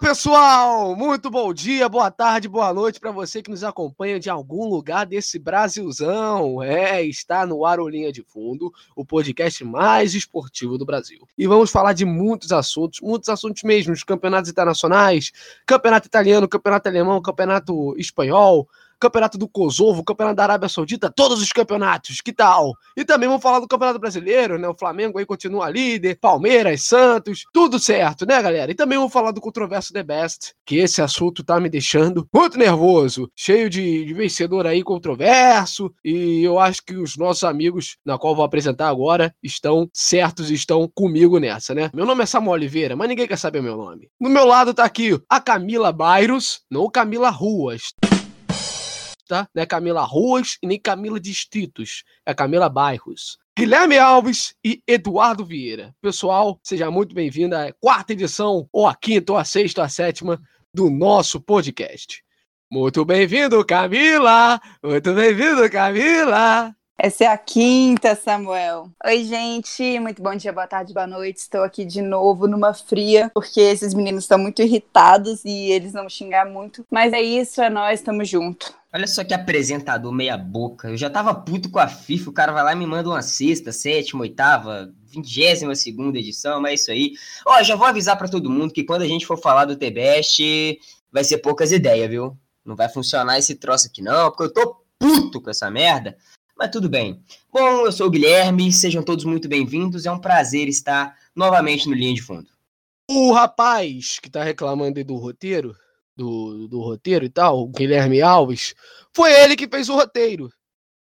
pessoal! Muito bom dia, boa tarde, boa noite para você que nos acompanha de algum lugar desse Brasilzão. É, está no ar o Linha de Fundo, o podcast mais esportivo do Brasil. E vamos falar de muitos assuntos, muitos assuntos mesmo, os campeonatos internacionais, campeonato italiano, campeonato alemão, campeonato espanhol, Campeonato do Kosovo, Campeonato da Arábia Saudita, todos os campeonatos, que tal? E também vamos falar do Campeonato Brasileiro, né? O Flamengo aí continua líder, Palmeiras, Santos, tudo certo, né, galera? E também vamos falar do controverso The Best, que esse assunto tá me deixando muito nervoso, cheio de, de vencedor aí controverso, e eu acho que os nossos amigos, na qual vou apresentar agora, estão certos e estão comigo nessa, né? Meu nome é Samuel Oliveira, mas ninguém quer saber meu nome. No meu lado tá aqui a Camila Bairros, não Camila Ruas tá? Não é Camila Ruas e nem Camila Distritos, é Camila Bairros. Guilherme Alves e Eduardo Vieira. Pessoal, seja muito bem-vindo à quarta edição, ou a quinta, ou a sexta, ou a sétima do nosso podcast. Muito bem-vindo, Camila! Muito bem-vindo, Camila! Essa é a quinta, Samuel. Oi, gente. Muito bom dia, boa tarde, boa noite. Estou aqui de novo numa fria, porque esses meninos estão muito irritados e eles vão xingar muito. Mas é isso, é nós, estamos junto. Olha só que apresentador meia boca. Eu já tava puto com a FIFA, o cara vai lá e me manda uma sexta, sétima, oitava, vigésima segunda edição, mas é isso aí. Ó, já vou avisar para todo mundo que quando a gente for falar do T-Best, vai ser poucas ideias, viu? Não vai funcionar esse troço aqui não, porque eu tô puto com essa merda. Mas tudo bem. Bom, eu sou o Guilherme, sejam todos muito bem-vindos. É um prazer estar novamente no Linha de Fundo. O rapaz que tá reclamando do roteiro, do, do roteiro e tal, o Guilherme Alves, foi ele que fez o roteiro,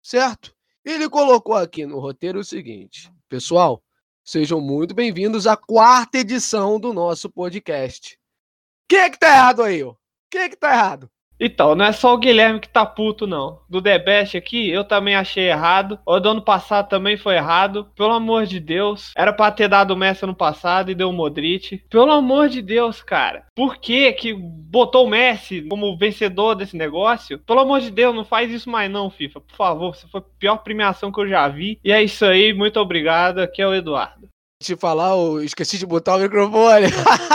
certo? Ele colocou aqui no roteiro o seguinte: pessoal, sejam muito bem-vindos à quarta edição do nosso podcast. O que é que tá errado aí, ó? O que é que tá errado? Então, não é só o Guilherme que tá puto, não. Do The Best aqui, eu também achei errado. O do ano passado também foi errado. Pelo amor de Deus. Era pra ter dado o Messi ano passado e deu o Modric. Pelo amor de Deus, cara. Por que que botou o Messi como vencedor desse negócio? Pelo amor de Deus, não faz isso mais não, FIFA. Por favor, você foi a pior premiação que eu já vi. E é isso aí, muito obrigado. Aqui é o Eduardo de falar, eu esqueci de botar o microfone.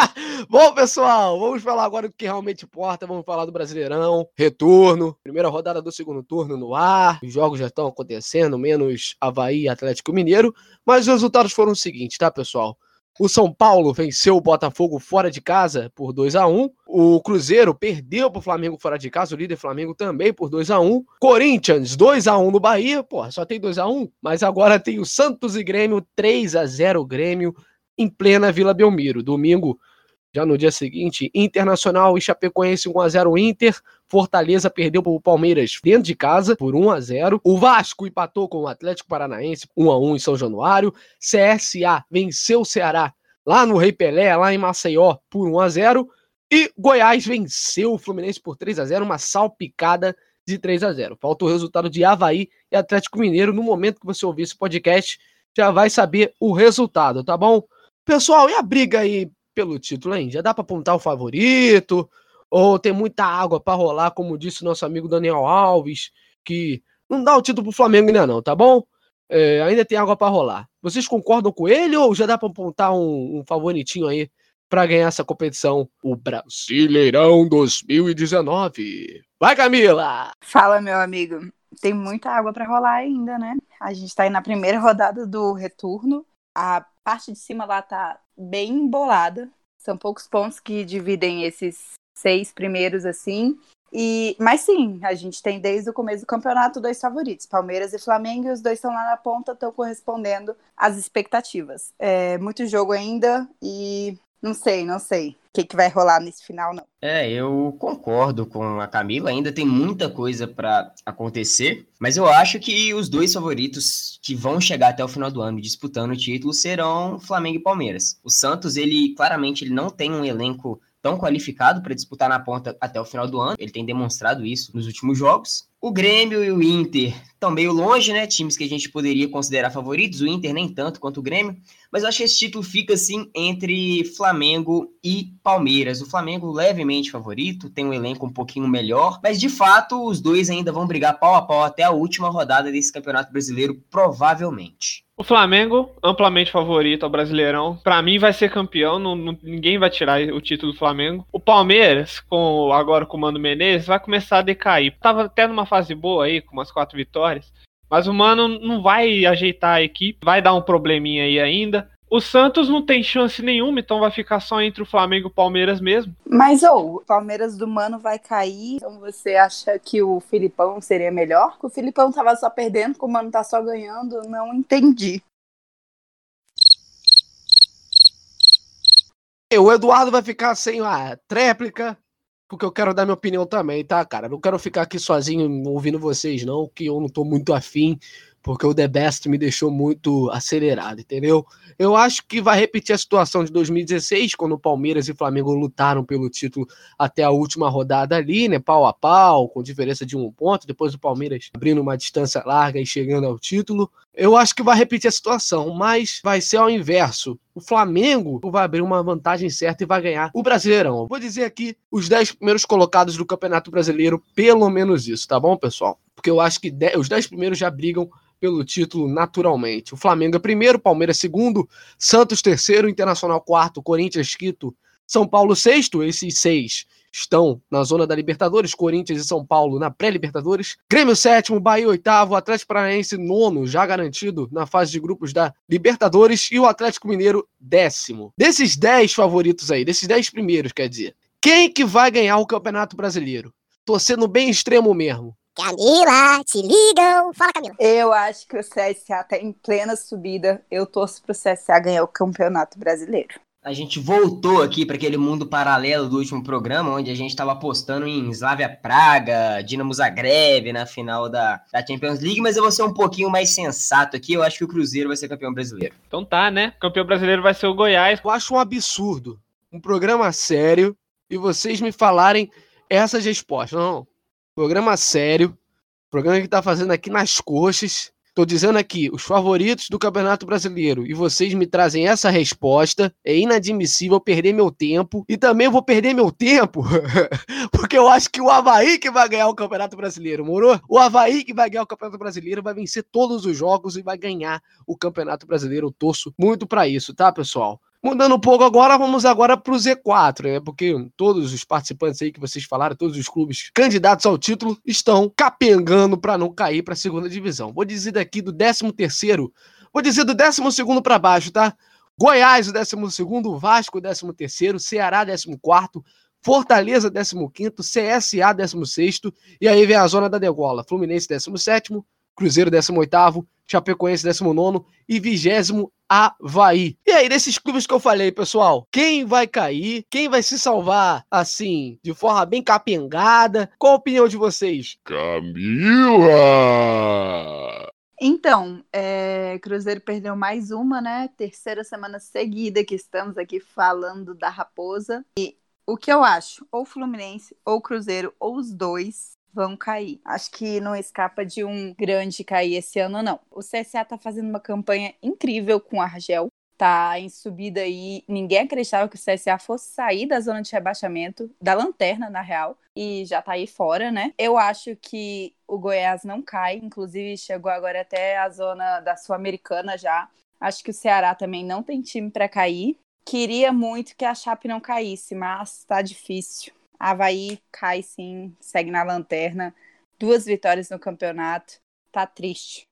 Bom, pessoal, vamos falar agora do que realmente importa. Vamos falar do Brasileirão, retorno, primeira rodada do segundo turno no ar. Os jogos já estão acontecendo, menos Havaí e Atlético Mineiro. Mas os resultados foram os seguintes, tá, pessoal? O São Paulo venceu o Botafogo fora de casa por 2 a 1 O Cruzeiro perdeu para o Flamengo fora de casa, o líder Flamengo também por 2 a 1 Corinthians 2 a 1 no Bahia, pô, só tem 2 a 1 mas agora tem o Santos e Grêmio 3 a 0 Grêmio em plena Vila Belmiro. Domingo, já no dia seguinte, Internacional e Chapecoense 1 a 0 Inter, Fortaleza perdeu para o Palmeiras dentro de casa por 1 a 0. O Vasco empatou com o Atlético Paranaense 1 a 1 em São Januário. CSA venceu o Ceará lá no Rei Pelé, lá em Maceió por 1 a 0. E Goiás venceu o Fluminense por 3 a 0, uma salpicada de 3 a 0. Falta o resultado de Havaí e Atlético Mineiro. No momento que você ouvir esse podcast, já vai saber o resultado, tá bom? Pessoal, e a briga aí pelo título, hein? Já dá para apontar o favorito? Ou tem muita água para rolar, como disse nosso amigo Daniel Alves, que não dá o título pro Flamengo ainda não, tá bom? É, ainda tem água para rolar. Vocês concordam com ele ou já dá para apontar um, um favoritinho aí para ganhar essa competição? O Brasileirão 2019. Vai, Camila! Fala, meu amigo. Tem muita água para rolar ainda, né? A gente tá aí na primeira rodada do retorno. A parte de cima lá tá bem embolada. São poucos pontos que dividem esses seis primeiros, assim. E, mas sim, a gente tem desde o começo do campeonato dois favoritos, Palmeiras e Flamengo, e os dois estão lá na ponta, estão correspondendo às expectativas. É muito jogo ainda e não sei, não sei que, que vai rolar nesse final, não. É, eu concordo com a Camila, ainda tem muita coisa para acontecer, mas eu acho que os dois favoritos que vão chegar até o final do ano disputando o título serão Flamengo e Palmeiras. O Santos, ele claramente ele não tem um elenco tão qualificado para disputar na ponta até o final do ano. Ele tem demonstrado isso nos últimos jogos. O Grêmio e o Inter estão meio longe, né? Times que a gente poderia considerar favoritos. O Inter nem tanto quanto o Grêmio. Mas eu acho que esse título fica assim entre Flamengo e Palmeiras. O Flamengo levemente favorito, tem um elenco um pouquinho melhor. Mas de fato, os dois ainda vão brigar pau a pau até a última rodada desse Campeonato Brasileiro, provavelmente. O Flamengo, amplamente favorito ao Brasileirão. Para mim vai ser campeão, não, não, ninguém vai tirar o título do Flamengo. O Palmeiras, com agora com o Mano Menezes, vai começar a decair. Tava até numa fase boa aí, com umas quatro vitórias. Mas o Mano não vai ajeitar a equipe, vai dar um probleminha aí ainda. O Santos não tem chance nenhuma, então vai ficar só entre o Flamengo e o Palmeiras mesmo. Mas ou oh, o Palmeiras do Mano vai cair, então você acha que o Filipão seria melhor? Que o Filipão tava só perdendo, que o Mano tá só ganhando, não entendi. O Eduardo vai ficar sem a tréplica, porque eu quero dar minha opinião também, tá, cara? Não quero ficar aqui sozinho ouvindo vocês, não, que eu não tô muito afim porque o The Best me deixou muito acelerado, entendeu? Eu acho que vai repetir a situação de 2016, quando o Palmeiras e o Flamengo lutaram pelo título até a última rodada ali, né? Pau a pau, com diferença de um ponto, depois o Palmeiras abrindo uma distância larga e chegando ao título. Eu acho que vai repetir a situação, mas vai ser ao inverso. O Flamengo vai abrir uma vantagem certa e vai ganhar o Brasileirão. Vou dizer aqui os 10 primeiros colocados do Campeonato Brasileiro, pelo menos isso, tá bom, pessoal? Porque eu acho que os 10 primeiros já brigam pelo título naturalmente. O Flamengo é primeiro, Palmeiras segundo, Santos terceiro, Internacional quarto, Corinthians quinto, São Paulo sexto, esses seis estão na zona da Libertadores, Corinthians e São Paulo na pré-Libertadores, Grêmio sétimo, Bahia oitavo, Atlético Paranaense nono, já garantido na fase de grupos da Libertadores, e o Atlético Mineiro décimo. Desses dez favoritos aí, desses dez primeiros, quer dizer, quem que vai ganhar o Campeonato Brasileiro? Tô sendo bem extremo mesmo. Camila, te ligam. Fala, Camila. Eu acho que o CSA tá em plena subida. Eu torço pro CSA ganhar o Campeonato Brasileiro. A gente voltou aqui para aquele mundo paralelo do último programa, onde a gente estava apostando em Slavia Praga, Dinamo Zagreb na final da, da Champions League, mas eu vou ser um pouquinho mais sensato aqui. Eu acho que o Cruzeiro vai ser campeão brasileiro. Então tá, né? O campeão brasileiro vai ser o Goiás. Eu acho um absurdo um programa sério e vocês me falarem essas respostas. Não, Programa sério. Programa que tá fazendo aqui nas coxas. Tô dizendo aqui, os favoritos do Campeonato Brasileiro, e vocês me trazem essa resposta, é inadmissível perder meu tempo, e também vou perder meu tempo, porque eu acho que o Havaí que vai ganhar o Campeonato Brasileiro, moro? O Havaí que vai ganhar o Campeonato Brasileiro vai vencer todos os jogos e vai ganhar o Campeonato Brasileiro, eu torço muito para isso, tá, pessoal? Mudando um pouco agora, vamos agora para o Z4, né? Porque todos os participantes aí que vocês falaram, todos os clubes candidatos ao título, estão capengando para não cair para a segunda divisão. Vou dizer daqui do 13 terceiro, vou dizer do 12 segundo para baixo, tá? Goiás, o 12 segundo, Vasco, o 13 terceiro, Ceará, 14 quarto, Fortaleza, 15 quinto, CSA, 16 sexto, e aí vem a zona da degola, Fluminense, 17 sétimo, Cruzeiro, 18º, Chapecoense, 19 e 20 Havaí. E aí, desses clubes que eu falei, pessoal, quem vai cair? Quem vai se salvar, assim, de forma bem capengada? Qual a opinião de vocês? Camila! Então, é, Cruzeiro perdeu mais uma, né? Terceira semana seguida que estamos aqui falando da Raposa. E o que eu acho? Ou Fluminense, ou Cruzeiro, ou os dois vão cair. Acho que não escapa de um grande cair esse ano, não. O CSA tá fazendo uma campanha incrível com o Argel. Tá em subida aí. Ninguém acreditava que o CSA fosse sair da zona de rebaixamento, da lanterna, na real, e já tá aí fora, né? Eu acho que o Goiás não cai, inclusive chegou agora até a zona da Sul-Americana já. Acho que o Ceará também não tem time para cair. Queria muito que a Chape não caísse, mas tá difícil. Havaí cai sim, segue na lanterna. Duas vitórias no campeonato. Tá triste.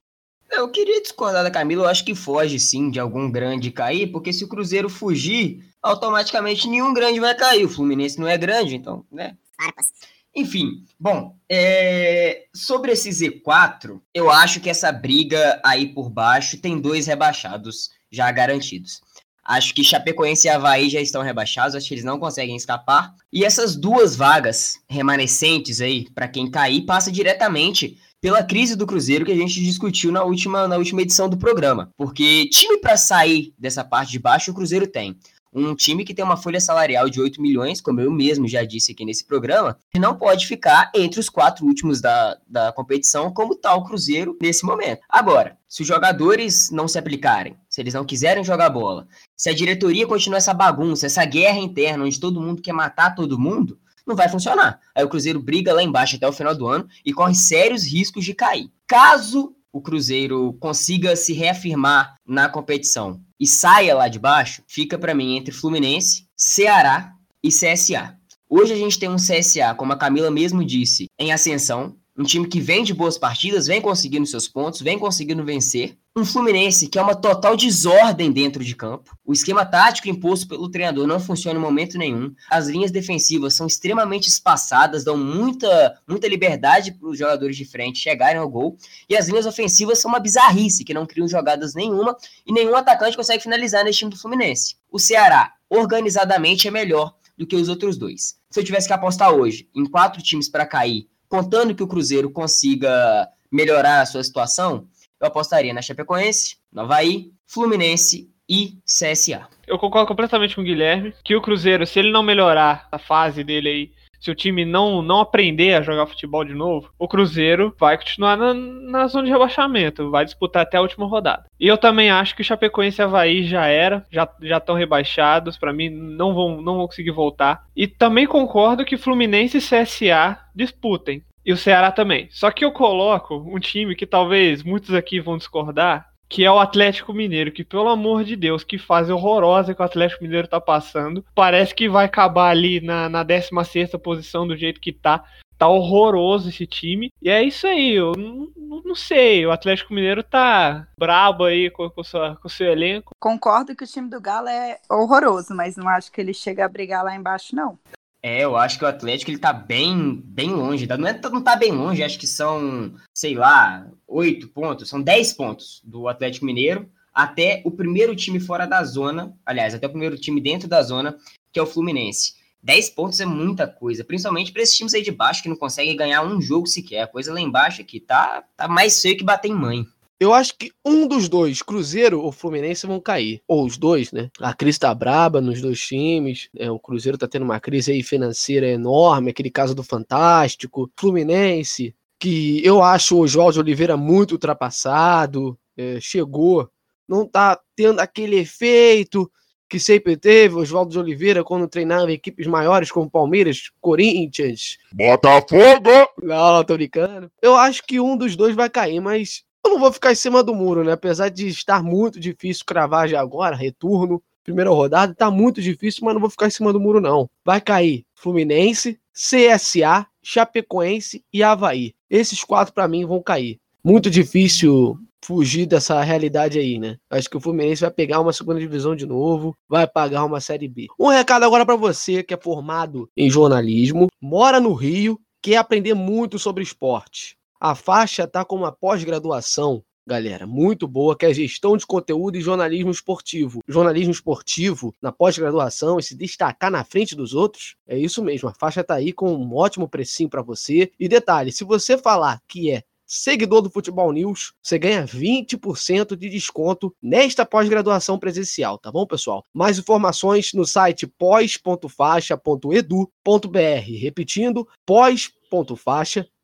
Eu queria discordar da Camila, eu acho que foge sim de algum grande cair, porque se o Cruzeiro fugir, automaticamente nenhum grande vai cair. O Fluminense não é grande, então, né? Farpas. Enfim, bom, é... sobre esse Z4, eu acho que essa briga aí por baixo tem dois rebaixados já garantidos. Acho que Chapecoense e Havaí já estão rebaixados, acho que eles não conseguem escapar. E essas duas vagas remanescentes aí, para quem cair, passa diretamente pela crise do Cruzeiro que a gente discutiu na última, na última edição do programa. Porque time para sair dessa parte de baixo o Cruzeiro tem um time que tem uma folha salarial de 8 milhões, como eu mesmo já disse aqui nesse programa, não pode ficar entre os quatro últimos da, da competição, como está o Cruzeiro nesse momento. Agora, se os jogadores não se aplicarem, se eles não quiserem jogar bola, se a diretoria continuar essa bagunça, essa guerra interna, onde todo mundo quer matar todo mundo, não vai funcionar. Aí o Cruzeiro briga lá embaixo até o final do ano e corre sérios riscos de cair. Caso o Cruzeiro consiga se reafirmar na competição e saia lá de baixo, fica para mim entre Fluminense, Ceará e CSA. Hoje a gente tem um CSA, como a Camila mesmo disse, em ascensão, um time que vem de boas partidas, vem conseguindo seus pontos, vem conseguindo vencer. Um Fluminense que é uma total desordem dentro de campo. O esquema tático imposto pelo treinador não funciona em momento nenhum. As linhas defensivas são extremamente espaçadas, dão muita, muita liberdade para os jogadores de frente chegarem ao gol. E as linhas ofensivas são uma bizarrice, que não criam jogadas nenhuma e nenhum atacante consegue finalizar nesse time do Fluminense. O Ceará, organizadamente, é melhor do que os outros dois. Se eu tivesse que apostar hoje em quatro times para cair contando que o Cruzeiro consiga melhorar a sua situação, eu apostaria na Chapecoense, no Havaí, Fluminense e CSA. Eu concordo completamente com o Guilherme que o Cruzeiro, se ele não melhorar a fase dele aí se o time não, não aprender a jogar futebol de novo, o Cruzeiro vai continuar na, na zona de rebaixamento, vai disputar até a última rodada. E eu também acho que o Chapecoense e Havaí já era, já estão rebaixados, para mim não vão, não vão conseguir voltar. E também concordo que Fluminense e CSA disputem. E o Ceará também. Só que eu coloco um time que talvez muitos aqui vão discordar, que é o Atlético Mineiro, que pelo amor de Deus, que fase horrorosa que o Atlético Mineiro tá passando. Parece que vai acabar ali na, na 16 posição do jeito que tá. Tá horroroso esse time. E é isso aí, eu não, não sei. O Atlético Mineiro tá brabo aí com, com, o seu elenco. Concordo que o time do Galo é horroroso, mas não acho que ele chega a brigar lá embaixo, não. É, eu acho que o Atlético ele tá bem, bem longe. Não, é, não tá bem longe, acho que são, sei lá, oito pontos, são dez pontos do Atlético Mineiro até o primeiro time fora da zona, aliás, até o primeiro time dentro da zona, que é o Fluminense. Dez pontos é muita coisa, principalmente para esses times aí de baixo que não conseguem ganhar um jogo sequer. A coisa lá embaixo aqui tá, tá mais feio que bater em mãe. Eu acho que um dos dois, Cruzeiro ou Fluminense, vão cair. Ou os dois, né? A crise tá braba nos dois times. É, o Cruzeiro tá tendo uma crise aí financeira enorme, aquele caso do Fantástico. Fluminense, que eu acho o Oswaldo Oliveira muito ultrapassado. É, chegou, não tá tendo aquele efeito que sempre teve o Oswaldo de Oliveira quando treinava equipes maiores como Palmeiras, Corinthians. Botafogo! Não, não, tô brincando. Eu acho que um dos dois vai cair, mas eu não vou ficar em cima do muro, né? Apesar de estar muito difícil cravar já agora, retorno, primeira rodada, tá muito difícil, mas não vou ficar em cima do muro, não. Vai cair Fluminense, CSA, Chapecoense e Havaí. Esses quatro, para mim, vão cair. Muito difícil fugir dessa realidade aí, né? Acho que o Fluminense vai pegar uma segunda divisão de novo, vai pagar uma Série B. Um recado agora para você que é formado em jornalismo, mora no Rio, quer aprender muito sobre esporte. A faixa está com uma pós-graduação, galera, muito boa, que é gestão de conteúdo e jornalismo esportivo. Jornalismo esportivo na pós-graduação e se destacar na frente dos outros, é isso mesmo. A faixa está aí com um ótimo precinho para você. E detalhe, se você falar que é seguidor do Futebol News, você ganha 20% de desconto nesta pós-graduação presencial, tá bom, pessoal? Mais informações no site pós.faixa.edu.br. Repetindo, pós.faixa.edu.br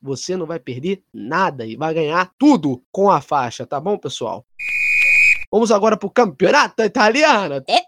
você não vai perder nada e vai ganhar tudo com a faixa, tá bom, pessoal? Vamos agora pro campeonato italiano. É,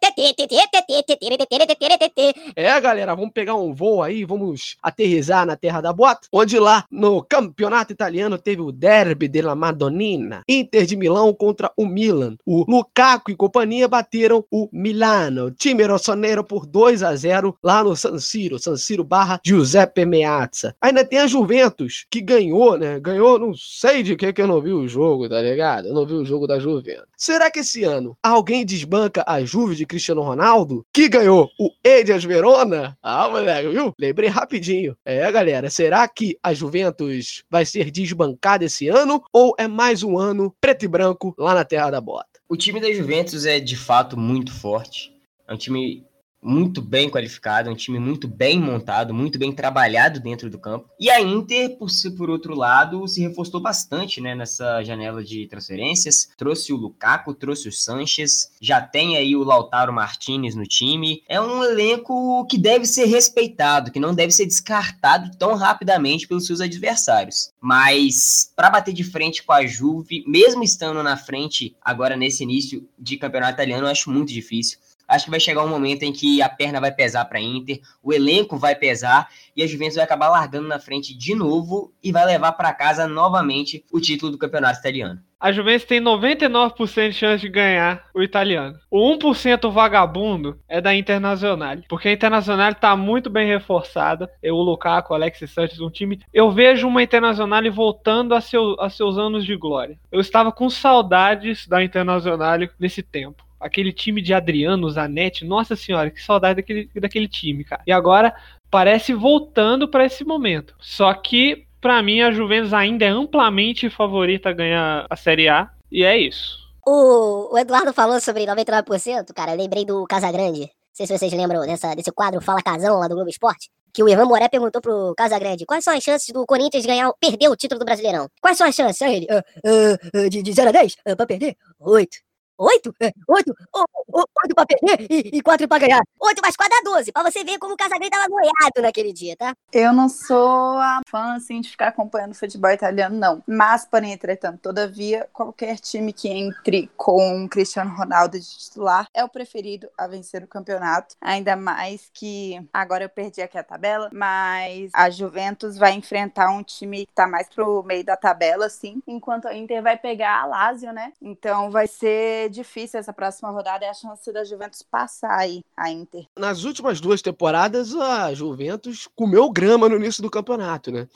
galera, vamos pegar um voo aí, vamos aterrizar na terra da bota, onde lá no campeonato italiano teve o derby della Madonnina, Inter de Milão contra o Milan. O Lukaku e companhia bateram o Milano, time rossonero por 2 a 0 lá no San Siro, San Siro barra Giuseppe Meazza. Ainda tem a Juventus, que ganhou, né? Ganhou, não sei de que que eu não vi o jogo, tá ligado? Eu não vi o jogo da Juventus. Será que esse ano alguém desbanca a Juve de Cristiano Ronaldo, que ganhou o Edias Verona? Ah, moleque, viu? Lembrei rapidinho. É, galera, será que a Juventus vai ser desbancada esse ano ou é mais um ano preto e branco lá na Terra da Bota? O time da Juventus é de fato muito forte. É um time muito bem qualificado, um time muito bem montado, muito bem trabalhado dentro do campo. E a Inter, por, por outro lado, se reforçou bastante né, nessa janela de transferências. Trouxe o Lukaku, trouxe o Sanches, já tem aí o Lautaro Martinez no time. É um elenco que deve ser respeitado, que não deve ser descartado tão rapidamente pelos seus adversários. Mas para bater de frente com a Juve, mesmo estando na frente agora nesse início de campeonato italiano, eu acho muito difícil. Acho que vai chegar um momento em que a perna vai pesar para Inter, o elenco vai pesar e a Juventus vai acabar largando na frente de novo e vai levar para casa novamente o título do campeonato italiano. A Juventus tem 99% de chance de ganhar o italiano. O 1% vagabundo é da Internacional, porque a Internacional está muito bem reforçada. Eu, o Lukaku, o Alexis Santos, um time. Eu vejo uma Internacional voltando a, seu, a seus anos de glória. Eu estava com saudades da Internacional nesse tempo aquele time de Adriano, Zanetti, nossa senhora, que saudade daquele, daquele time, cara. E agora parece voltando para esse momento. Só que para mim a Juventus ainda é amplamente favorita a ganhar a Série A e é isso. O, o Eduardo falou sobre 99%, cara, lembrei do Casagrande. Não sei se vocês lembram dessa, desse quadro Fala Casão lá do Globo Esporte. Que o Ivan Moré perguntou pro Casagrande quais são as chances do Corinthians ganhar, perder o título do Brasileirão. Quais são as chances? Aí ele, uh, uh, de, de 0 a 10? Uh, pra perder? 8. Oito? É, oito? Oito pra perder e, e quatro pra ganhar. Oito mais quatro dá doze. Pra você ver como o Casagrande tava noiado naquele dia, tá? Eu não sou a fã, assim, de ficar acompanhando futebol italiano, não. Mas, porém, entretanto, todavia, qualquer time que entre com o Cristiano Ronaldo de titular é o preferido a vencer o campeonato. Ainda mais que agora eu perdi aqui a tabela, mas a Juventus vai enfrentar um time que tá mais pro meio da tabela, assim, enquanto a Inter vai pegar a Lazio, né? Então vai ser difícil essa próxima rodada é a chance da Juventus passar aí a Inter. Nas últimas duas temporadas, a Juventus comeu grama no início do campeonato, né?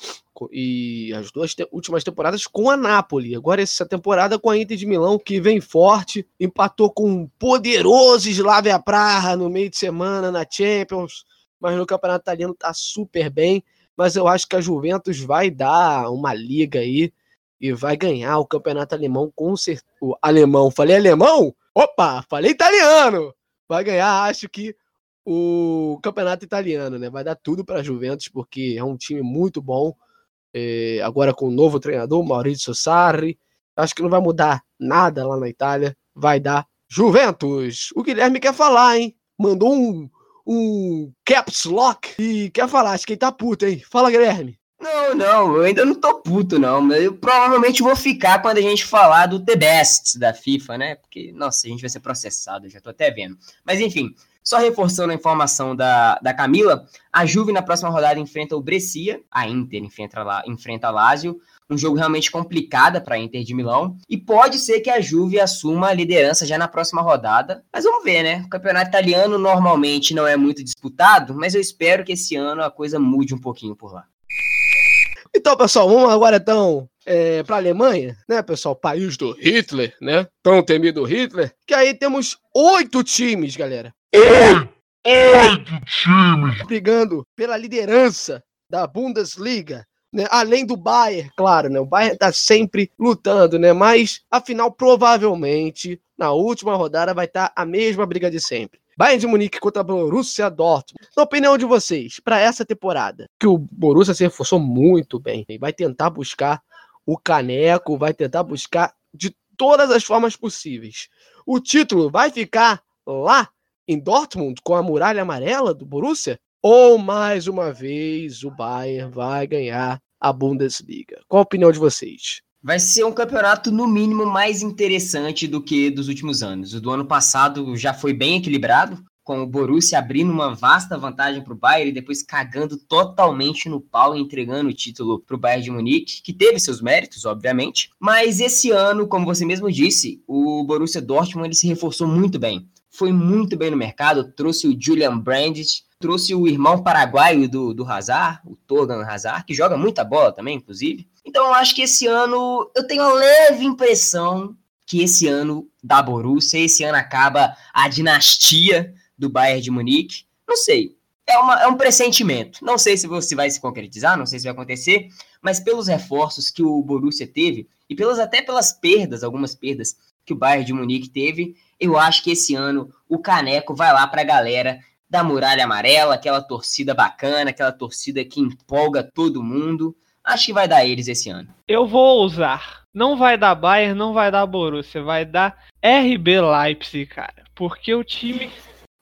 E as duas te últimas temporadas com a Napoli. Agora essa temporada com a Inter de Milão, que vem forte, empatou com um poderoso Slavia Praha no meio de semana na Champions, mas no campeonato italiano tá super bem. Mas eu acho que a Juventus vai dar uma liga aí e vai ganhar o campeonato alemão com certeza. O alemão, falei alemão? Opa, falei italiano! Vai ganhar, acho que o campeonato italiano, né? Vai dar tudo para a Juventus, porque é um time muito bom. É, agora com o novo treinador, Maurizio Sarri. Acho que não vai mudar nada lá na Itália. Vai dar Juventus. O Guilherme quer falar, hein? Mandou um, um caps lock e quer falar. Acho que ele tá puto, hein? Fala, Guilherme. Não, não, eu ainda não tô puto, não. Eu provavelmente vou ficar quando a gente falar do The Best da FIFA, né? Porque, nossa, a gente vai ser processado, já tô até vendo. Mas enfim, só reforçando a informação da, da Camila, a Juve na próxima rodada enfrenta o Brescia, a Inter enfrenta, lá, enfrenta a Lazio, um jogo realmente complicado para a Inter de Milão, e pode ser que a Juve assuma a liderança já na próxima rodada, mas vamos ver, né? O campeonato italiano normalmente não é muito disputado, mas eu espero que esse ano a coisa mude um pouquinho por lá. Então, pessoal, vamos agora então é, para a Alemanha, né, pessoal? País do Hitler, né? Tão temido Hitler. Que aí temos oito times, galera. Oito times! Brigando pela liderança da Bundesliga. Né? Além do Bayern, claro, né? O Bayern tá sempre lutando, né? Mas, afinal, provavelmente, na última rodada vai estar tá a mesma briga de sempre. Bayern de Munique contra Borussia Dortmund. Na opinião de vocês, para essa temporada, que o Borussia se reforçou muito bem vai tentar buscar o caneco, vai tentar buscar de todas as formas possíveis. O título vai ficar lá em Dortmund com a muralha amarela do Borussia? Ou mais uma vez o Bayern vai ganhar a Bundesliga? Qual a opinião de vocês? Vai ser um campeonato, no mínimo, mais interessante do que dos últimos anos. O do ano passado já foi bem equilibrado, com o Borussia abrindo uma vasta vantagem para o Bayern e depois cagando totalmente no pau e entregando o título para o Bayern de Munique, que teve seus méritos, obviamente. Mas esse ano, como você mesmo disse, o Borussia Dortmund ele se reforçou muito bem. Foi muito bem no mercado, trouxe o Julian Brandt, trouxe o irmão paraguaio do, do Hazard, o Torgan Hazard, que joga muita bola também, inclusive. Então eu acho que esse ano, eu tenho a leve impressão que esse ano da Borussia, esse ano acaba a dinastia do Bayern de Munique. Não sei, é, uma, é um pressentimento. Não sei se você vai se concretizar, não sei se vai acontecer, mas pelos reforços que o Borussia teve, e pelas, até pelas perdas, algumas perdas que o Bayern de Munique teve, eu acho que esse ano o Caneco vai lá para a galera da Muralha Amarela, aquela torcida bacana, aquela torcida que empolga todo mundo. Acho que vai dar eles esse ano. Eu vou usar. Não vai dar Bayern, não vai dar Borussia, vai dar RB Leipzig, cara. Porque o time.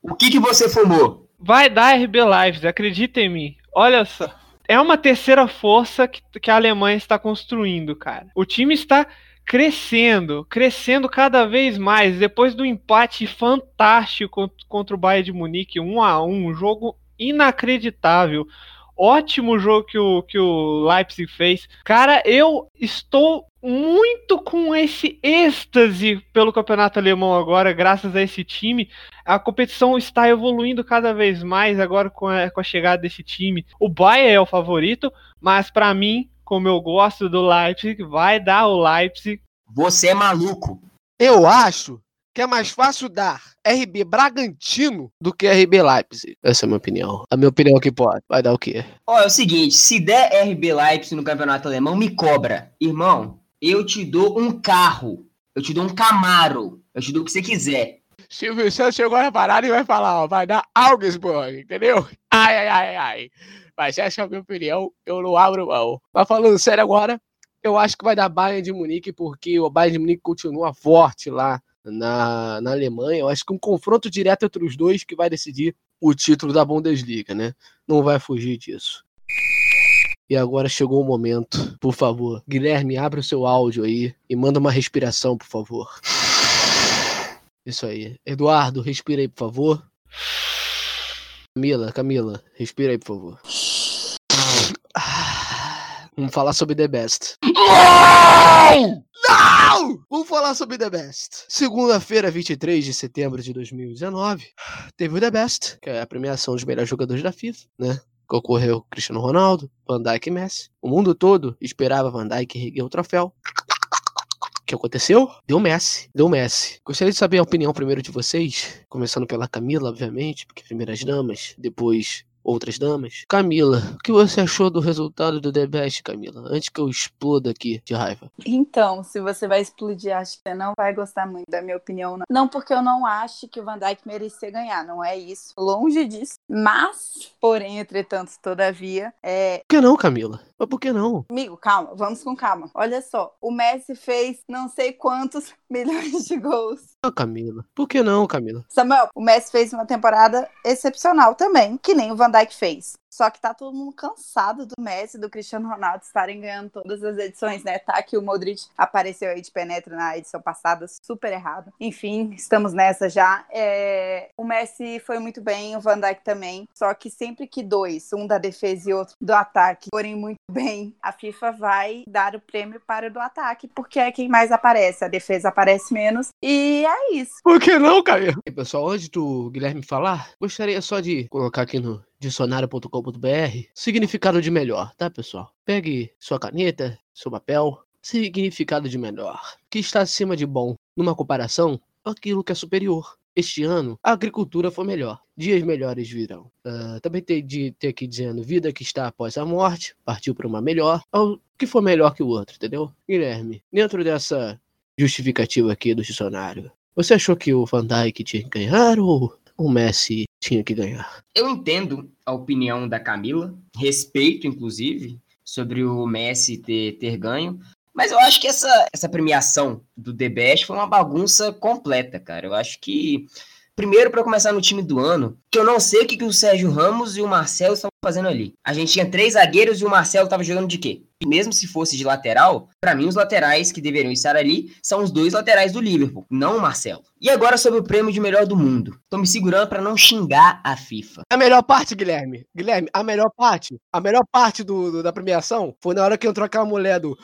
O que, que você fumou? Vai dar RB Leipzig, acredita em mim. Olha só. É uma terceira força que, que a Alemanha está construindo, cara. O time está crescendo, crescendo cada vez mais. Depois do empate fantástico contra o Bayern de Munique, 1 a 1 um jogo inacreditável. Ótimo jogo que o, que o Leipzig fez. Cara, eu estou muito com esse êxtase pelo campeonato alemão agora, graças a esse time. A competição está evoluindo cada vez mais agora com a, com a chegada desse time. O Bayern é o favorito, mas para mim, como eu gosto do Leipzig, vai dar o Leipzig. Você é maluco. Eu acho que é mais fácil dar RB Bragantino do que RB Leipzig. Essa é a minha opinião. A minha opinião que pode. Vai dar o quê? Ó, é o seguinte, se der RB Leipzig no campeonato alemão, me cobra. Irmão, eu te dou um carro. Eu te dou um Camaro. Eu te dou o que você quiser. Silvio Santos chegou na parada e vai falar, ó, vai dar Augsburg, entendeu? Ai, ai, ai, ai. Mas essa é a minha opinião, eu não abro mão. Mas falando sério agora, eu acho que vai dar Bayern de Munique, porque o Bayern de Munique continua forte lá na, na Alemanha. Eu acho que um confronto direto entre os dois que vai decidir o título da Bundesliga, né? Não vai fugir disso. E agora chegou o momento, por favor. Guilherme, abre o seu áudio aí e manda uma respiração, por favor. Isso aí. Eduardo, respira aí, por favor. Camila, Camila, respira aí, por favor. Vamos falar sobre The Best. Não! Não! Vamos falar sobre The Best. Segunda-feira, 23 de setembro de 2019, teve o The Best, que é a premiação dos melhores jogadores da FIFA, né? Que ocorreu Cristiano Ronaldo, Van Dijk e Messi. O mundo todo esperava Van Dijk erguer o troféu. O que aconteceu? Deu Messi. Deu Messi. Gostaria de saber a opinião primeiro de vocês, começando pela Camila, obviamente, porque primeiras damas, depois outras damas. Camila, o que você achou do resultado do The Best, Camila? Antes que eu exploda aqui de raiva. Então, se você vai explodir, acho que você não vai gostar muito da minha opinião. Não, não porque eu não acho que o Van Dijk merecia ganhar, não é isso. Longe disso. Mas, porém, entretanto, todavia, é... Por que não, Camila? Mas por que não? Amigo, calma, vamos com calma. Olha só, o Messi fez não sei quantos milhões de gols. Ah, Camila. Por que não, Camila? Samuel, o Messi fez uma temporada excepcional também, que nem o Van Dijk fez. Só que tá todo mundo cansado do Messi, do Cristiano Ronaldo estarem ganhando todas as edições, né? Tá que o Modric apareceu aí de penetra na edição passada, super errado. Enfim, estamos nessa já. É... O Messi foi muito bem, o Van Dijk também. Só que sempre que dois, um da defesa e outro do ataque, forem muito bem, a FIFA vai dar o prêmio para o do ataque, porque é quem mais aparece. A defesa aparece menos. E é isso. Por que não, Camila? E, pessoal, antes do Guilherme falar, gostaria só de colocar aqui no dicionário.com.br, significado de melhor, tá, pessoal? Pegue sua caneta, seu papel, significado de melhor, que está acima de bom, numa comparação, aquilo que é superior. Este ano, a agricultura foi melhor. Dias melhores virão. Uh, também tem de ter aqui dizendo vida que está após a morte, partiu para uma melhor, ou que for melhor que o outro, entendeu? Guilherme, dentro dessa justificativa aqui do dicionário, você achou que o Van Dijk tinha que ganhar ou o Messi tinha que ganhar. Eu entendo a opinião da Camila, respeito, inclusive, sobre o Messi ter, ter ganho. Mas eu acho que essa, essa premiação do The Best foi uma bagunça completa, cara. Eu acho que Primeiro, para começar no time do ano, que eu não sei o que, que o Sérgio Ramos e o Marcelo estão fazendo ali. A gente tinha três zagueiros e o Marcelo estava jogando de quê? Mesmo se fosse de lateral, para mim os laterais que deveriam estar ali são os dois laterais do Liverpool, não o Marcelo. E agora sobre o prêmio de melhor do mundo. Tô me segurando para não xingar a FIFA. A melhor parte, Guilherme. Guilherme, a melhor parte, a melhor parte do, do da premiação foi na hora que entrou aquela mulher do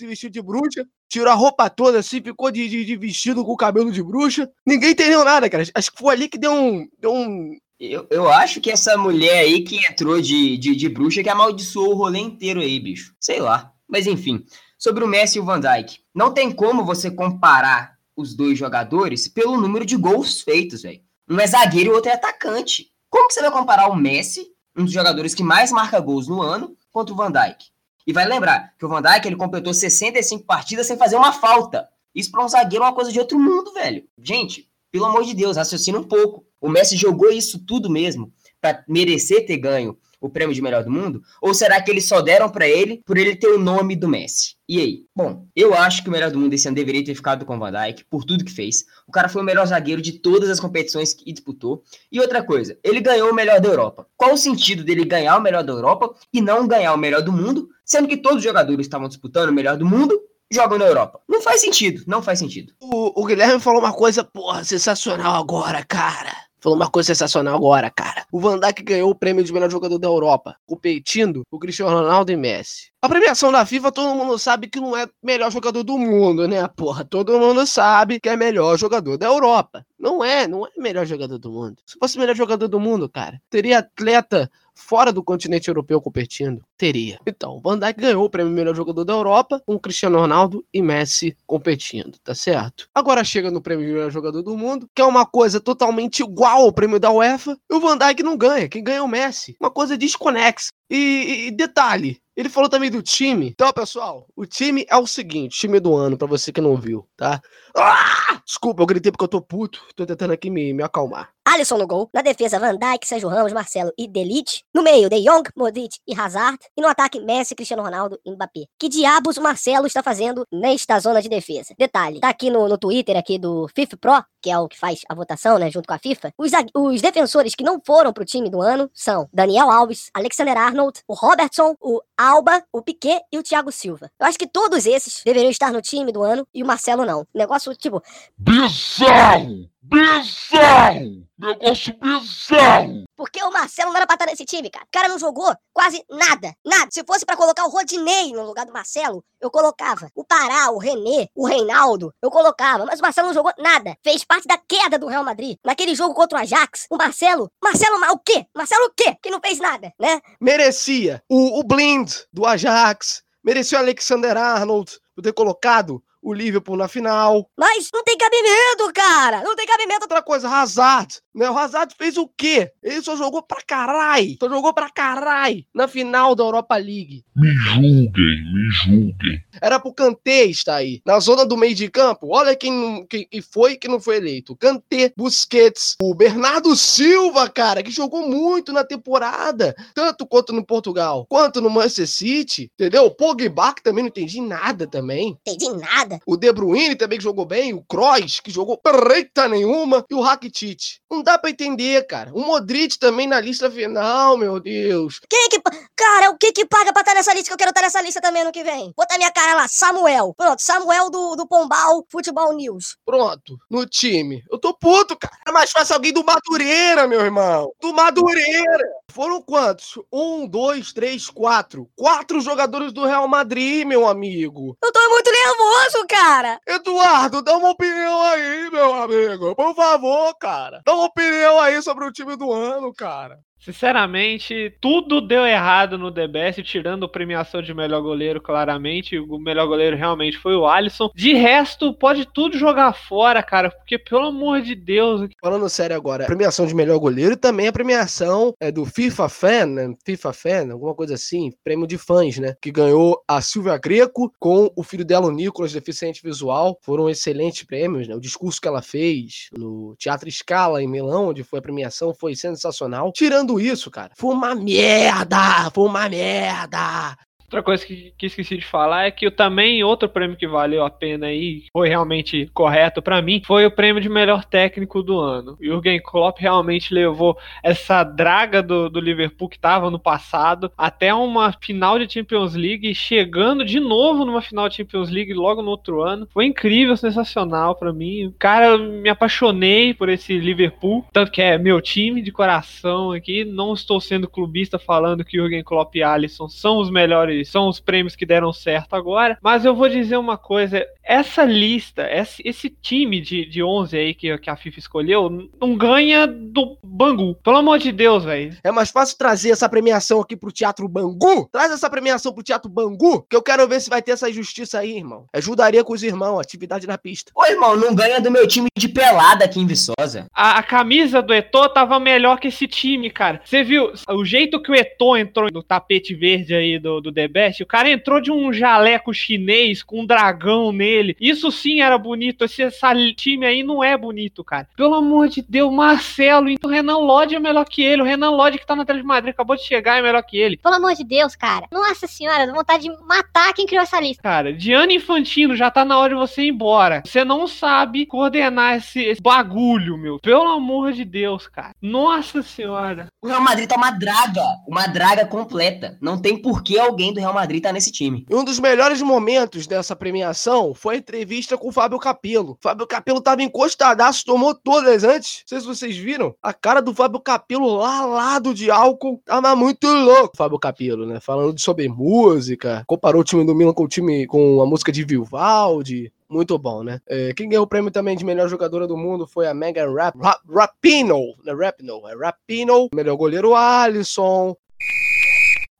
se vestiu de bruxa, tirou a roupa toda assim, ficou de, de, de, vestido com o cabelo de bruxa. Ninguém entendeu nada, cara. Acho que foi ali que deu um. Deu um... Eu, eu acho que essa mulher aí que entrou de, de, de bruxa que amaldiçoou o rolê inteiro aí, bicho. Sei lá. Mas enfim, sobre o Messi e o Van Dijk. Não tem como você comparar os dois jogadores pelo número de gols feitos, velho. Um é zagueiro e o outro é atacante. Como que você vai comparar o Messi, um dos jogadores que mais marca gols no ano, contra o Van Dijk? E vai lembrar que o Van Dijk ele completou 65 partidas sem fazer uma falta. Isso para um zagueiro é uma coisa de outro mundo, velho. Gente, pelo amor de Deus, raciocina um pouco. O Messi jogou isso tudo mesmo para merecer ter ganho o prêmio de melhor do mundo? Ou será que eles só deram para ele por ele ter o nome do Messi? E aí? Bom, eu acho que o melhor do mundo esse ano deveria ter ficado com o Van Dijk, por tudo que fez. O cara foi o melhor zagueiro de todas as competições que disputou. E outra coisa, ele ganhou o melhor da Europa. Qual o sentido dele ganhar o melhor da Europa e não ganhar o melhor do mundo, sendo que todos os jogadores estavam disputando o melhor do mundo jogam na Europa. Não faz sentido, não faz sentido. O, o Guilherme falou uma coisa, porra, sensacional agora, cara. Falou uma coisa sensacional agora, cara. O Van Dijk ganhou o prêmio de melhor jogador da Europa, competindo com o Cristiano Ronaldo e Messi. A premiação da FIFA, todo mundo sabe que não é melhor jogador do mundo, né? Porra, todo mundo sabe que é melhor jogador da Europa. Não é, não é melhor jogador do mundo. Se fosse melhor jogador do mundo, cara, teria atleta fora do continente europeu competindo? Teria. Então, Van Dijk ganhou o prêmio melhor jogador da Europa com Cristiano Ronaldo e Messi competindo, tá certo? Agora chega no prêmio melhor jogador do mundo, que é uma coisa totalmente igual ao prêmio da UEFA, e o Van Dijk não ganha, quem ganha é o Messi. Uma coisa desconexa. E, e detalhe, ele falou também do time. Então, pessoal, o time é o seguinte: time do ano, para você que não viu, tá? Ah! Desculpa, eu gritei porque eu tô puto. Tô tentando aqui me, me acalmar. Alisson no gol. Na defesa, Van Dijk, Sérgio Ramos, Marcelo e Delite. No meio, De Jong, Modric e Hazard. E no ataque, Messi, Cristiano Ronaldo e Mbappé. Que diabos o Marcelo está fazendo nesta zona de defesa? Detalhe, tá aqui no, no Twitter aqui do FIFA Pro, que é o que faz a votação, né, junto com a FIFA. Os, os defensores que não foram pro time do ano são Daniel Alves, Alexander Arnold, o Robertson, o Alba, o Piquet e o Thiago Silva. Eu acho que todos esses deveriam estar no time do ano e o Marcelo não. Negócio, tipo... Bizarro! Bizarro! Negócio bizarro! Porque o Marcelo não era pra estar nesse time, cara. O cara não jogou quase nada. Nada. Se fosse para colocar o Rodinei no lugar do Marcelo, eu colocava. O Pará, o René, o Reinaldo, eu colocava. Mas o Marcelo não jogou nada. Fez parte da queda do Real Madrid. Naquele jogo contra o Ajax, o Marcelo. Marcelo, o quê? Marcelo o quê? Que não fez nada, né? Merecia o, o Blind do Ajax. Merecia o Alexander Arnold por ter colocado o Liverpool na final. Mas não tem cabimento, cara! Não tem cabimento. Outra coisa, Hazard. Né? O Hazard fez o quê? Ele só jogou pra caralho. Só jogou pra caralho na final da Europa League. Me julguem, me julguem. Era pro Kanté estar aí. Na zona do meio de campo, olha quem, quem, quem foi que não foi eleito. Kanté, Busquets, o Bernardo Silva, cara, que jogou muito na temporada. Tanto quanto no Portugal, quanto no Manchester City. Entendeu? O Pogba, que também não entendi nada também. Entendi nada. O De Bruyne também que jogou bem. O Kroos, que jogou preta nenhuma. E o Rakitic. Não dá pra entender, cara. O Modric também na lista final, meu Deus. Quem que. Cara, o que que paga pra estar nessa lista? Que eu quero estar nessa lista também ano que vem. Botar minha cara lá, Samuel. Pronto, Samuel do, do Pombal Futebol News. Pronto, no time. Eu tô puto, cara. É mais fácil alguém do Madureira, meu irmão. Do Madureira. Foram quantos? Um, dois, três, quatro. Quatro jogadores do Real Madrid, meu amigo. Eu tô muito nervoso, cara. Eduardo, dá uma opinião aí, meu amigo. Por favor, cara. Dá uma opinião aí sobre o time do ano, cara. Sinceramente, tudo deu errado no The Best, tirando a premiação de melhor goleiro, claramente. O melhor goleiro realmente foi o Alisson. De resto, pode tudo jogar fora, cara, porque pelo amor de Deus. Falando sério agora, a premiação de melhor goleiro e também a premiação é, do FIFA Fan, né? FIFA Fan, alguma coisa assim, prêmio de fãs, né? Que ganhou a Silvia Greco com o filho dela, o Nicolas, deficiente visual. Foram excelentes prêmios, né? O discurso que ela fez no Teatro Scala, em Milão, onde foi a premiação, foi sensacional. Tirando isso, cara, foi uma merda! Foi uma merda! Outra coisa que, que esqueci de falar é que eu também outro prêmio que valeu a pena aí, foi realmente correto para mim, foi o prêmio de melhor técnico do ano. O Jürgen Klopp realmente levou essa draga do, do Liverpool que estava no passado até uma final de Champions League, chegando de novo numa final de Champions League logo no outro ano. Foi incrível, sensacional para mim. Cara, me apaixonei por esse Liverpool, tanto que é meu time de coração aqui. Não estou sendo clubista falando que o Jürgen Klopp e Alisson são os melhores são os prêmios que deram certo agora. Mas eu vou dizer uma coisa: essa lista, esse, esse time de, de 11 aí que, que a FIFA escolheu, não ganha do Bangu. Pelo amor de Deus, velho. É mais fácil trazer essa premiação aqui pro Teatro Bangu? Traz essa premiação pro Teatro Bangu, que eu quero ver se vai ter essa justiça aí, irmão. Ajudaria com os irmãos, atividade na pista. Ô, irmão, não ganha do meu time de pelada aqui em Viçosa. A, a camisa do Eto'o tava melhor que esse time, cara. Você viu o jeito que o Eto'o entrou no tapete verde aí do, do The Best, o cara entrou de um jaleco chinês com um dragão nele. Isso sim era bonito. Esse, esse time aí não é bonito, cara. Pelo amor de Deus, Marcelo, então o Renan Lodge é melhor que ele. O Renan Lodge que tá na Atlético de Madrid acabou de chegar é melhor que ele. Pelo amor de Deus, cara. Nossa senhora, vontade de matar quem criou essa lista. Cara, Gianni Infantino já tá na hora de você ir embora. Você não sabe coordenar esse, esse bagulho, meu. Pelo amor de Deus, cara. Nossa senhora. O Real Madrid tá uma draga, uma draga completa. Não tem por que alguém do Real Madrid tá nesse time. E um dos melhores momentos dessa premiação foi a entrevista com o Fábio Capello. Fábio Capello tava encostadaço, tomou todas antes. Não sei se vocês viram. A cara do Fábio Capello lá, lado de álcool, tava muito louco. Fábio Capello, né? Falando sobre música. Comparou o time do Milan com o time com a música de Vivaldi. Muito bom, né? É, quem ganhou o prêmio também de melhor jogadora do mundo foi a Megan Rap, Rap, Rapino. Não é Rapino, é Rapino. Melhor goleiro Alisson.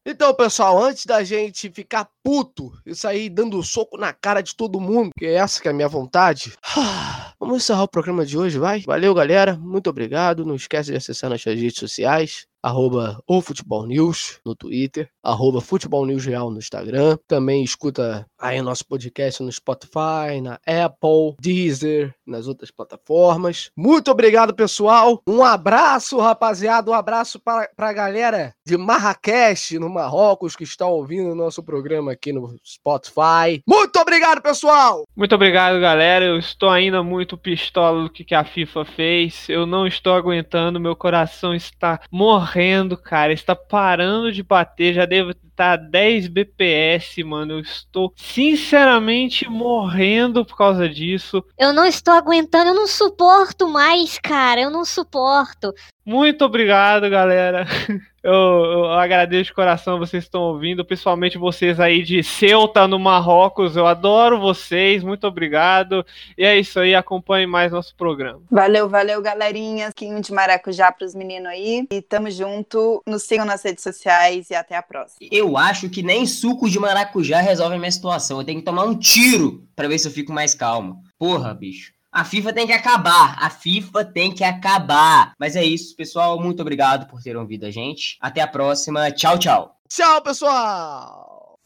Então, pessoal, antes da gente ficar puto e sair dando soco na cara de todo mundo, que é essa que é a minha vontade, vamos encerrar o programa de hoje, vai? Valeu, galera. Muito obrigado. Não esquece de acessar nossas redes sociais arroba o Futebol News no Twitter, arroba Futebol News Real no Instagram. Também escuta aí o nosso podcast no Spotify, na Apple, Deezer, nas outras plataformas. Muito obrigado, pessoal. Um abraço, rapaziada. Um abraço para a galera de Marrakech, no Marrocos, que está ouvindo o nosso programa aqui no Spotify. Muito obrigado, pessoal! Muito obrigado, galera. Eu estou ainda muito pistola do que a FIFA fez. Eu não estou aguentando, meu coração está morrendo, cara. Está parando de bater. Já devo estar 10 BPS, mano. Eu estou sinceramente morrendo por causa disso. Eu não estou aguentando, eu não suporto mais, cara. Eu não suporto. Muito obrigado, galera. Eu, eu agradeço de coração vocês que estão ouvindo, principalmente vocês aí de Ceuta, no Marrocos. Eu adoro vocês, muito obrigado. E é isso aí, acompanhe mais nosso programa. Valeu, valeu, galerinha. Quinho de maracujá pros meninos aí. E tamo junto. Nos sigam nas redes sociais e até a próxima. Eu acho que nem suco de maracujá resolve a minha situação. Eu tenho que tomar um tiro pra ver se eu fico mais calmo. Porra, bicho. A FIFA tem que acabar. A FIFA tem que acabar. Mas é isso, pessoal. Muito obrigado por terem ouvido a gente. Até a próxima. Tchau, tchau. Tchau, pessoal!